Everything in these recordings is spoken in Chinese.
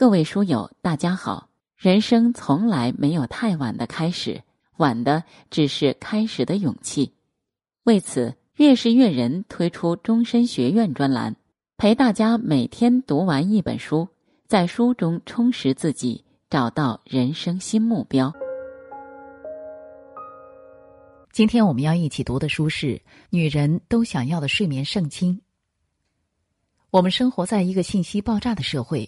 各位书友，大家好。人生从来没有太晚的开始，晚的只是开始的勇气。为此，越是阅人推出终身学院专栏，陪大家每天读完一本书，在书中充实自己，找到人生新目标。今天我们要一起读的书是《女人都想要的睡眠圣经》。我们生活在一个信息爆炸的社会。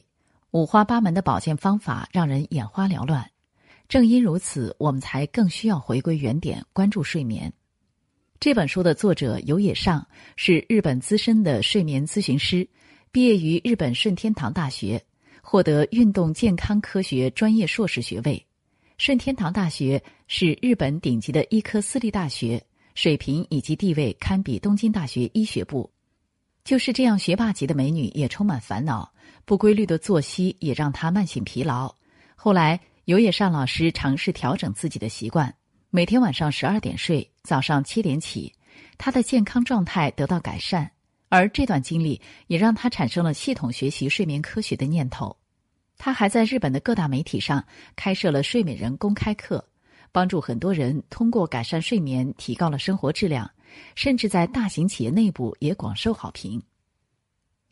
五花八门的保健方法让人眼花缭乱，正因如此，我们才更需要回归原点，关注睡眠。这本书的作者有野上是日本资深的睡眠咨询师，毕业于日本顺天堂大学，获得运动健康科学专业硕士学位。顺天堂大学是日本顶级的医科私立大学，水平以及地位堪比东京大学医学部。就是这样学霸级的美女，也充满烦恼。不规律的作息也让她慢性疲劳。后来，有野善老师尝试调整自己的习惯，每天晚上十二点睡，早上七点起，她的健康状态得到改善。而这段经历也让她产生了系统学习睡眠科学的念头。她还在日本的各大媒体上开设了睡美人公开课，帮助很多人通过改善睡眠提高了生活质量，甚至在大型企业内部也广受好评。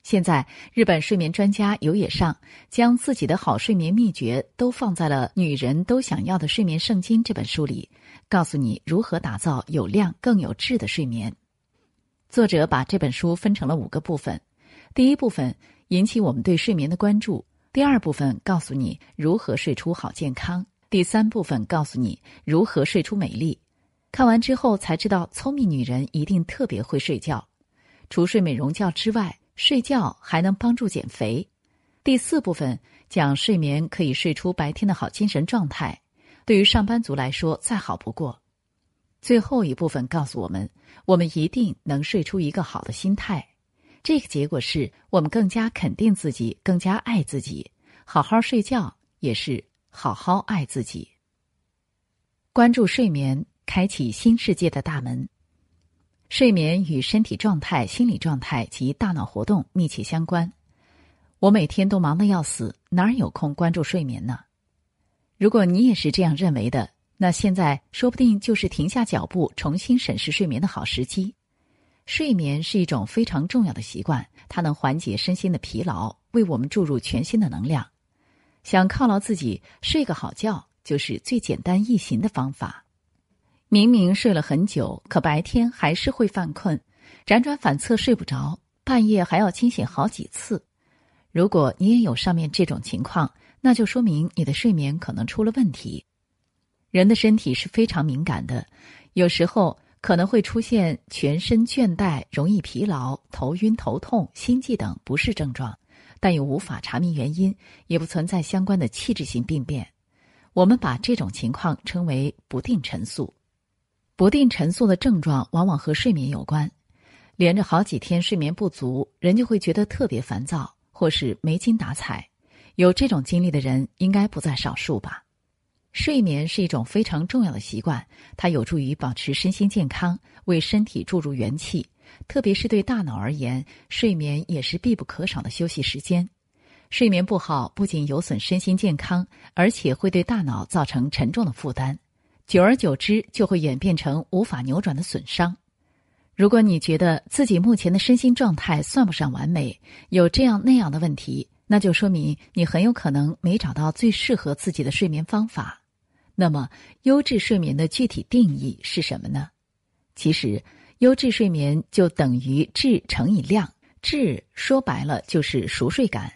现在，日本睡眠专家有野上将自己的好睡眠秘诀都放在了《女人都想要的睡眠圣经》这本书里，告诉你如何打造有量更有质的睡眠。作者把这本书分成了五个部分：第一部分引起我们对睡眠的关注；第二部分告诉你如何睡出好健康；第三部分告诉你如何睡出美丽。看完之后才知道，聪明女人一定特别会睡觉。除睡美容觉之外，睡觉还能帮助减肥。第四部分讲睡眠可以睡出白天的好精神状态，对于上班族来说再好不过。最后一部分告诉我们，我们一定能睡出一个好的心态。这个结果是我们更加肯定自己，更加爱自己。好好睡觉也是好好爱自己。关注睡眠，开启新世界的大门。睡眠与身体状态、心理状态及大脑活动密切相关。我每天都忙得要死，哪儿有空关注睡眠呢？如果你也是这样认为的，那现在说不定就是停下脚步、重新审视睡眠的好时机。睡眠是一种非常重要的习惯，它能缓解身心的疲劳，为我们注入全新的能量。想犒劳自己，睡个好觉就是最简单易行的方法。明明睡了很久，可白天还是会犯困，辗转反侧睡不着，半夜还要清醒好几次。如果你也有上面这种情况，那就说明你的睡眠可能出了问题。人的身体是非常敏感的，有时候可能会出现全身倦怠、容易疲劳、头晕头痛、心悸等不适症状，但又无法查明原因，也不存在相关的器质性病变。我们把这种情况称为不定陈宿。不定陈宿的症状往往和睡眠有关，连着好几天睡眠不足，人就会觉得特别烦躁，或是没精打采。有这种经历的人应该不在少数吧？睡眠是一种非常重要的习惯，它有助于保持身心健康，为身体注入元气。特别是对大脑而言，睡眠也是必不可少的休息时间。睡眠不好，不仅有损身心健康，而且会对大脑造成沉重的负担。久而久之，就会演变成无法扭转的损伤。如果你觉得自己目前的身心状态算不上完美，有这样那样的问题，那就说明你很有可能没找到最适合自己的睡眠方法。那么，优质睡眠的具体定义是什么呢？其实，优质睡眠就等于质乘以量。质说白了就是熟睡感，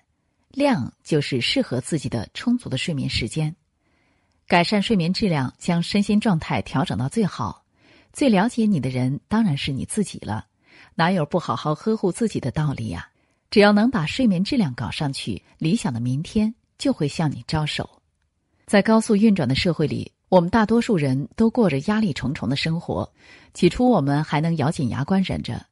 量就是适合自己的充足的睡眠时间。改善睡眠质量，将身心状态调整到最好。最了解你的人当然是你自己了，哪有不好好呵护自己的道理呀？只要能把睡眠质量搞上去，理想的明天就会向你招手。在高速运转的社会里，我们大多数人都过着压力重重的生活。起初我们还能咬紧牙关忍着，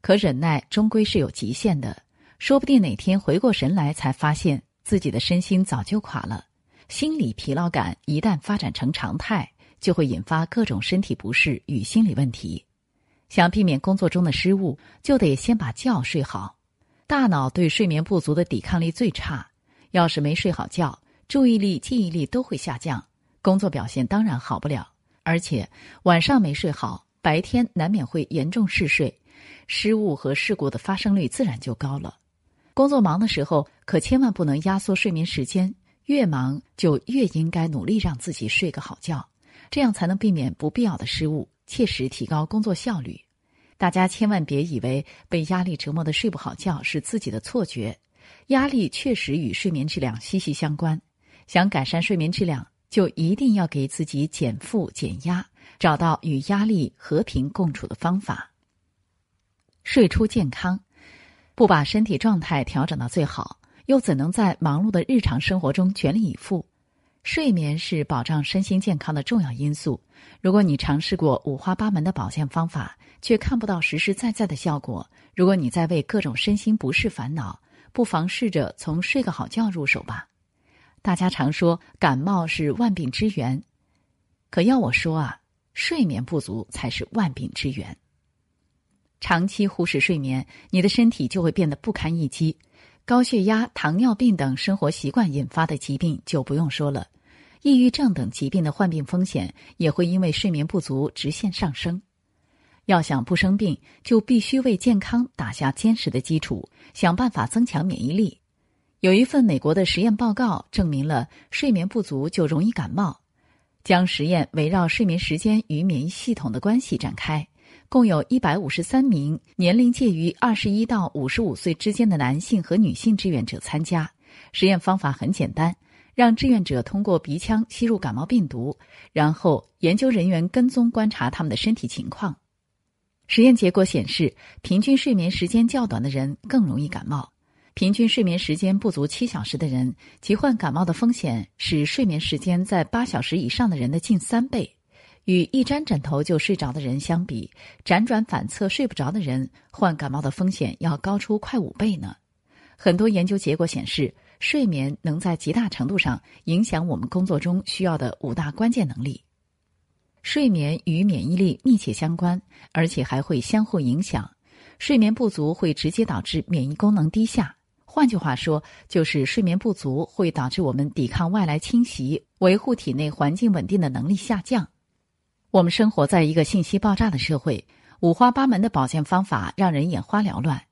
可忍耐终归是有极限的。说不定哪天回过神来，才发现自己的身心早就垮了。心理疲劳感一旦发展成常态，就会引发各种身体不适与心理问题。想避免工作中的失误，就得先把觉睡好。大脑对睡眠不足的抵抗力最差，要是没睡好觉，注意力、记忆力都会下降，工作表现当然好不了。而且晚上没睡好，白天难免会严重嗜睡，失误和事故的发生率自然就高了。工作忙的时候，可千万不能压缩睡眠时间，越忙就越应该努力让自己睡个好觉，这样才能避免不必要的失误，切实提高工作效率。大家千万别以为被压力折磨的睡不好觉是自己的错觉。压力确实与睡眠质量息息相关，想改善睡眠质量，就一定要给自己减负减压，找到与压力和平共处的方法。睡出健康，不把身体状态调整到最好，又怎能在忙碌的日常生活中全力以赴？睡眠是保障身心健康的重要因素。如果你尝试过五花八门的保健方法，却看不到实实在在的效果；如果你在为各种身心不适烦恼，不妨试着从睡个好觉入手吧。大家常说感冒是万病之源，可要我说啊，睡眠不足才是万病之源。长期忽视睡眠，你的身体就会变得不堪一击。高血压、糖尿病等生活习惯引发的疾病就不用说了，抑郁症等疾病的患病风险也会因为睡眠不足直线上升。要想不生病，就必须为健康打下坚实的基础，想办法增强免疫力。有一份美国的实验报告证明了睡眠不足就容易感冒，将实验围绕睡眠时间与免疫系统的关系展开，共有一百五十三名年龄介于二十一到五十五岁之间的男性和女性志愿者参加。实验方法很简单，让志愿者通过鼻腔吸入感冒病毒，然后研究人员跟踪观察他们的身体情况。实验结果显示，平均睡眠时间较短的人更容易感冒。平均睡眠时间不足七小时的人，疾患感冒的风险是睡眠时间在八小时以上的人的近三倍。与一沾枕头就睡着的人相比，辗转反侧睡不着的人，患感冒的风险要高出快五倍呢。很多研究结果显示，睡眠能在极大程度上影响我们工作中需要的五大关键能力。睡眠与免疫力密切相关，而且还会相互影响。睡眠不足会直接导致免疫功能低下，换句话说，就是睡眠不足会导致我们抵抗外来侵袭、维护体内环境稳定的能力下降。我们生活在一个信息爆炸的社会，五花八门的保健方法让人眼花缭乱。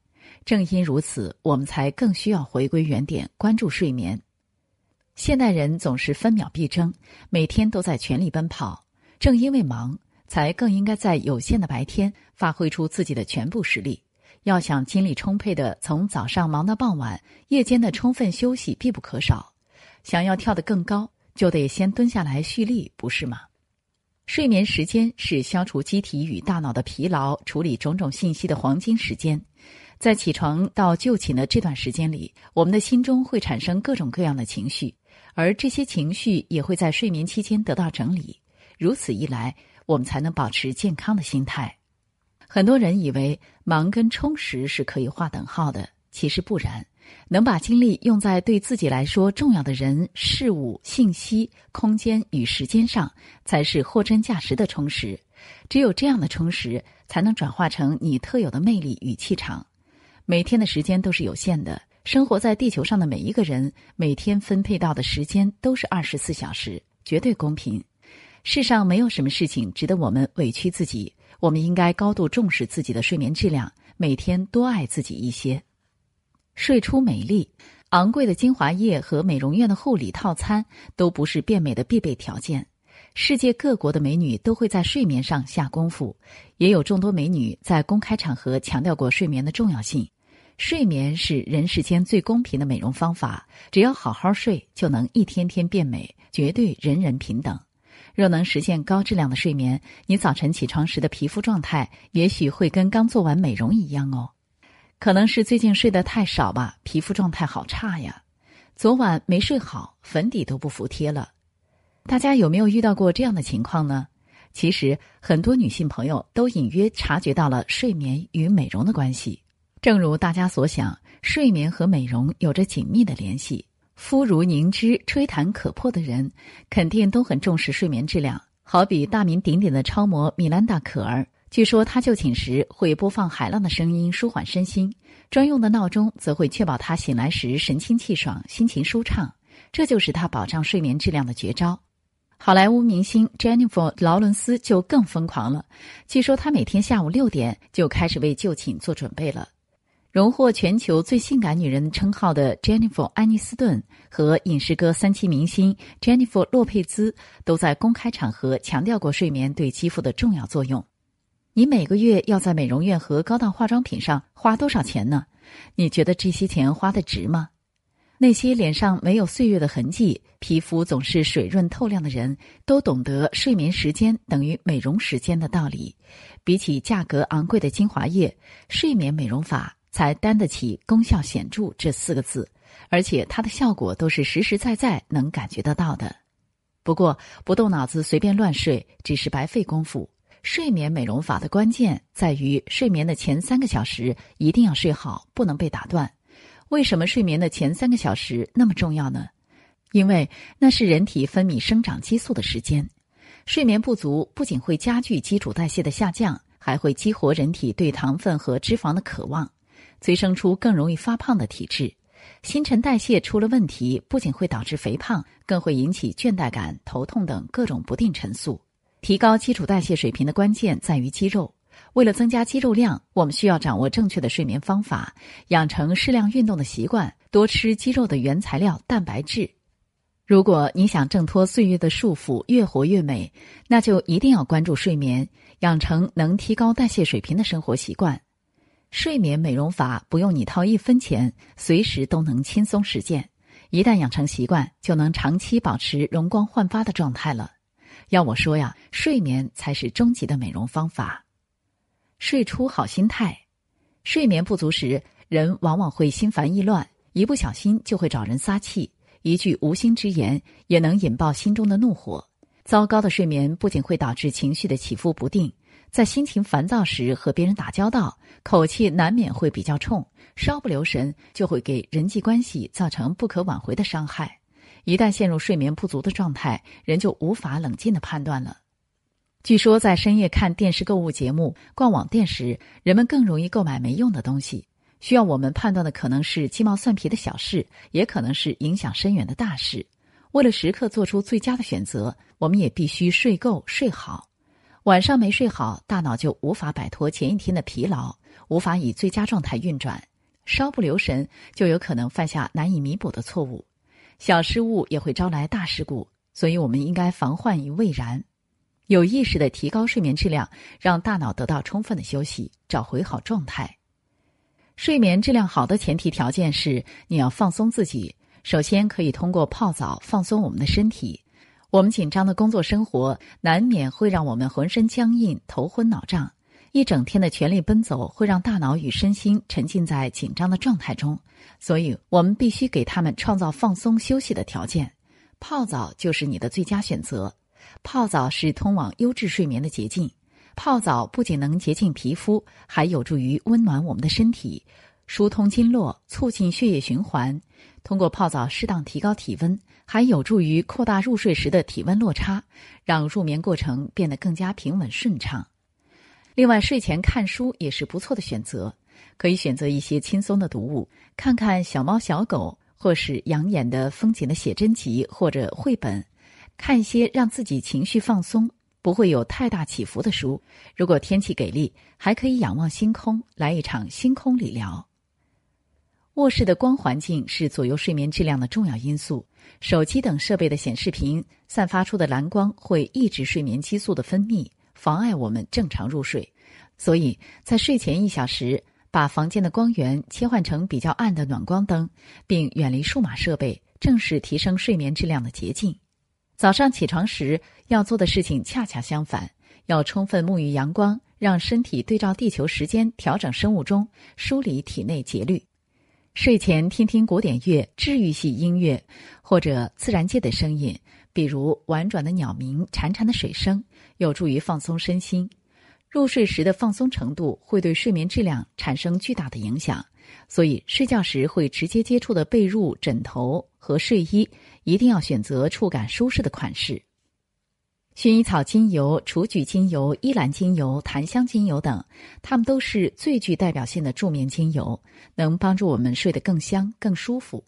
正因如此，我们才更需要回归原点，关注睡眠。现代人总是分秒必争，每天都在全力奔跑。正因为忙，才更应该在有限的白天发挥出自己的全部实力。要想精力充沛的从早上忙到傍晚，夜间的充分休息必不可少。想要跳得更高，就得先蹲下来蓄力，不是吗？睡眠时间是消除机体与大脑的疲劳、处理种种信息的黄金时间。在起床到就寝的这段时间里，我们的心中会产生各种各样的情绪，而这些情绪也会在睡眠期间得到整理。如此一来，我们才能保持健康的心态。很多人以为忙跟充实是可以划等号的，其实不然。能把精力用在对自己来说重要的人、事物、信息、空间与时间上，才是货真价实的充实。只有这样的充实，才能转化成你特有的魅力与气场。每天的时间都是有限的，生活在地球上的每一个人，每天分配到的时间都是二十四小时，绝对公平。世上没有什么事情值得我们委屈自己，我们应该高度重视自己的睡眠质量，每天多爱自己一些。睡出美丽，昂贵的精华液和美容院的护理套餐都不是变美的必备条件。世界各国的美女都会在睡眠上下功夫，也有众多美女在公开场合强调过睡眠的重要性。睡眠是人世间最公平的美容方法，只要好好睡，就能一天天变美，绝对人人平等。若能实现高质量的睡眠，你早晨起床时的皮肤状态也许会跟刚做完美容一样哦。可能是最近睡得太少吧，皮肤状态好差呀。昨晚没睡好，粉底都不服帖了。大家有没有遇到过这样的情况呢？其实很多女性朋友都隐约察觉到了睡眠与美容的关系。正如大家所想，睡眠和美容有着紧密的联系。肤如凝脂、吹弹可破的人，肯定都很重视睡眠质量。好比大名鼎鼎的超模米兰达·可儿，据说他就寝时会播放海浪的声音，舒缓身心；专用的闹钟则会确保他醒来时神清气爽、心情舒畅。这就是他保障睡眠质量的绝招。好莱坞明星 Jennifer 劳伦斯就更疯狂了，据说她每天下午六点就开始为就寝做准备了。荣获全球最性感女人称号的 Jennifer 安妮斯顿和影视歌三栖明星 Jennifer 洛佩兹都在公开场合强调过睡眠对肌肤的重要作用。你每个月要在美容院和高档化妆品上花多少钱呢？你觉得这些钱花的值吗？那些脸上没有岁月的痕迹、皮肤总是水润透亮的人，都懂得睡眠时间等于美容时间的道理。比起价格昂贵的精华液，睡眠美容法才担得起“功效显著”这四个字，而且它的效果都是实实在在能感觉得到的。不过，不动脑子随便乱睡只是白费功夫。睡眠美容法的关键在于睡眠的前三个小时一定要睡好，不能被打断。为什么睡眠的前三个小时那么重要呢？因为那是人体分泌生长激素的时间。睡眠不足不仅会加剧基础代谢的下降，还会激活人体对糖分和脂肪的渴望，催生出更容易发胖的体质。新陈代谢出了问题，不仅会导致肥胖，更会引起倦怠感、头痛等各种不定陈素。提高基础代谢水平的关键在于肌肉。为了增加肌肉量，我们需要掌握正确的睡眠方法，养成适量运动的习惯，多吃肌肉的原材料蛋白质。如果你想挣脱岁月的束缚，越活越美，那就一定要关注睡眠，养成能提高代谢水平的生活习惯。睡眠美容法不用你掏一分钱，随时都能轻松实践。一旦养成习惯，就能长期保持容光焕发的状态了。要我说呀，睡眠才是终极的美容方法。睡出好心态，睡眠不足时，人往往会心烦意乱，一不小心就会找人撒气，一句无心之言也能引爆心中的怒火。糟糕的睡眠不仅会导致情绪的起伏不定，在心情烦躁时和别人打交道，口气难免会比较冲，稍不留神就会给人际关系造成不可挽回的伤害。一旦陷入睡眠不足的状态，人就无法冷静的判断了。据说，在深夜看电视购物节目、逛网店时，人们更容易购买没用的东西。需要我们判断的可能是鸡毛蒜皮的小事，也可能是影响深远的大事。为了时刻做出最佳的选择，我们也必须睡够、睡好。晚上没睡好，大脑就无法摆脱前一天的疲劳，无法以最佳状态运转。稍不留神，就有可能犯下难以弥补的错误。小失误也会招来大事故，所以我们应该防患于未然。有意识的提高睡眠质量，让大脑得到充分的休息，找回好状态。睡眠质量好的前提条件是你要放松自己。首先可以通过泡澡放松我们的身体。我们紧张的工作生活难免会让我们浑身僵硬、头昏脑胀，一整天的全力奔走会让大脑与身心沉浸在紧张的状态中，所以我们必须给他们创造放松休息的条件。泡澡就是你的最佳选择。泡澡是通往优质睡眠的捷径。泡澡不仅能洁净皮肤，还有助于温暖我们的身体，疏通经络，促进血液循环。通过泡澡适当提高体温，还有助于扩大入睡时的体温落差，让入眠过程变得更加平稳顺畅。另外，睡前看书也是不错的选择，可以选择一些轻松的读物，看看小猫小狗，或是养眼的风景的写真集或者绘本。看一些让自己情绪放松、不会有太大起伏的书。如果天气给力，还可以仰望星空，来一场星空理疗。卧室的光环境是左右睡眠质量的重要因素。手机等设备的显示屏散发出的蓝光会抑制睡眠激素的分泌，妨碍我们正常入睡。所以在睡前一小时，把房间的光源切换成比较暗的暖光灯，并远离数码设备，正是提升睡眠质量的捷径。早上起床时要做的事情恰恰相反，要充分沐浴阳光，让身体对照地球时间调整生物钟，梳理体内节律。睡前听听古典乐、治愈系音乐，或者自然界的声音，比如婉转的鸟鸣、潺潺的水声，有助于放松身心。入睡时的放松程度会对睡眠质量产生巨大的影响。所以，睡觉时会直接接触的被褥、枕头和睡衣，一定要选择触感舒适的款式。薰衣草精油、雏菊精油、依兰精油、檀香精油等，它们都是最具代表性的助眠精油，能帮助我们睡得更香、更舒服。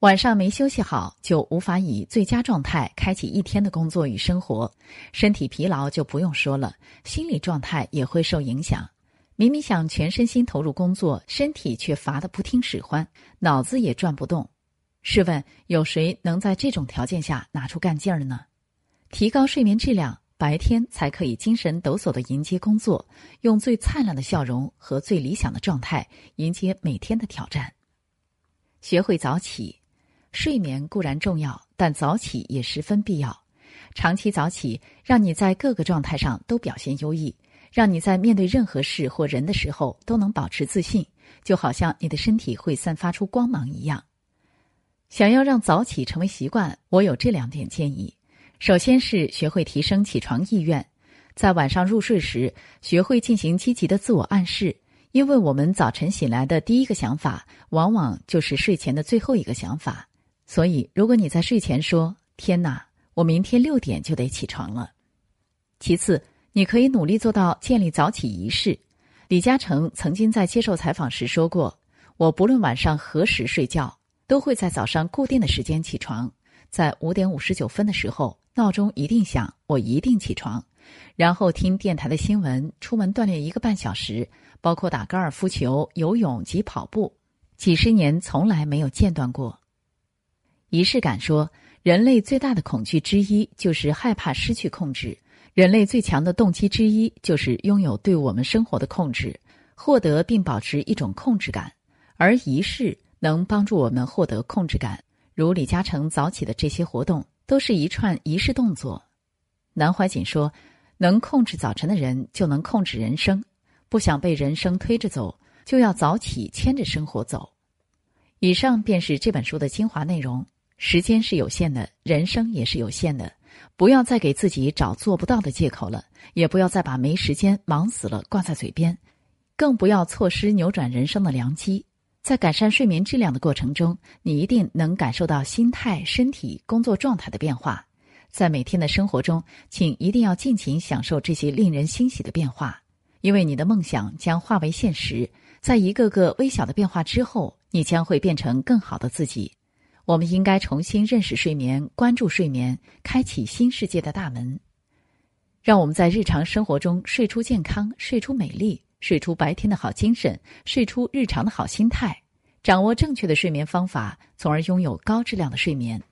晚上没休息好，就无法以最佳状态开启一天的工作与生活，身体疲劳就不用说了，心理状态也会受影响。明明想全身心投入工作，身体却乏得不听使唤，脑子也转不动。试问，有谁能在这种条件下拿出干劲儿呢？提高睡眠质量，白天才可以精神抖擞的迎接工作，用最灿烂的笑容和最理想的状态迎接每天的挑战。学会早起，睡眠固然重要，但早起也十分必要。长期早起，让你在各个状态上都表现优异，让你在面对任何事或人的时候都能保持自信，就好像你的身体会散发出光芒一样。想要让早起成为习惯，我有这两点建议。首先是学会提升起床意愿，在晚上入睡时，学会进行积极的自我暗示，因为我们早晨醒来的第一个想法，往往就是睡前的最后一个想法。所以，如果你在睡前说“天哪，我明天六点就得起床了”，其次，你可以努力做到建立早起仪式。李嘉诚曾经在接受采访时说过：“我不论晚上何时睡觉，都会在早上固定的时间起床，在五点五十九分的时候。”闹钟一定响，我一定起床，然后听电台的新闻，出门锻炼一个半小时，包括打高尔夫球、游泳及跑步，几十年从来没有间断过。仪式感说，人类最大的恐惧之一就是害怕失去控制，人类最强的动机之一就是拥有对我们生活的控制，获得并保持一种控制感，而仪式能帮助我们获得控制感，如李嘉诚早起的这些活动。都是一串仪式动作。南怀瑾说：“能控制早晨的人，就能控制人生。不想被人生推着走，就要早起牵着生活走。”以上便是这本书的精华内容。时间是有限的，人生也是有限的，不要再给自己找做不到的借口了，也不要再把没时间、忙死了挂在嘴边，更不要错失扭转人生的良机。在改善睡眠质量的过程中，你一定能感受到心态、身体、工作状态的变化。在每天的生活中，请一定要尽情享受这些令人欣喜的变化，因为你的梦想将化为现实。在一个个微小的变化之后，你将会变成更好的自己。我们应该重新认识睡眠，关注睡眠，开启新世界的大门。让我们在日常生活中睡出健康，睡出美丽。睡出白天的好精神，睡出日常的好心态，掌握正确的睡眠方法，从而拥有高质量的睡眠。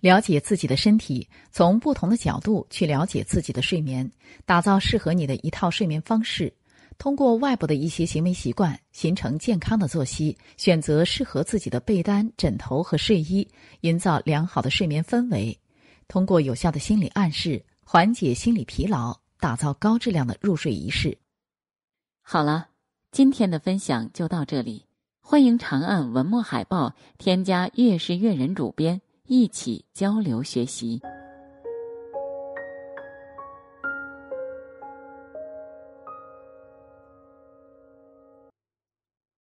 了解自己的身体，从不同的角度去了解自己的睡眠，打造适合你的一套睡眠方式。通过外部的一些行为习惯，形成健康的作息，选择适合自己的被单、枕头和睡衣，营造良好的睡眠氛围。通过有效的心理暗示，缓解心理疲劳，打造高质量的入睡仪式。好了，今天的分享就到这里。欢迎长按文末海报，添加“月是月人”主编，一起交流学习。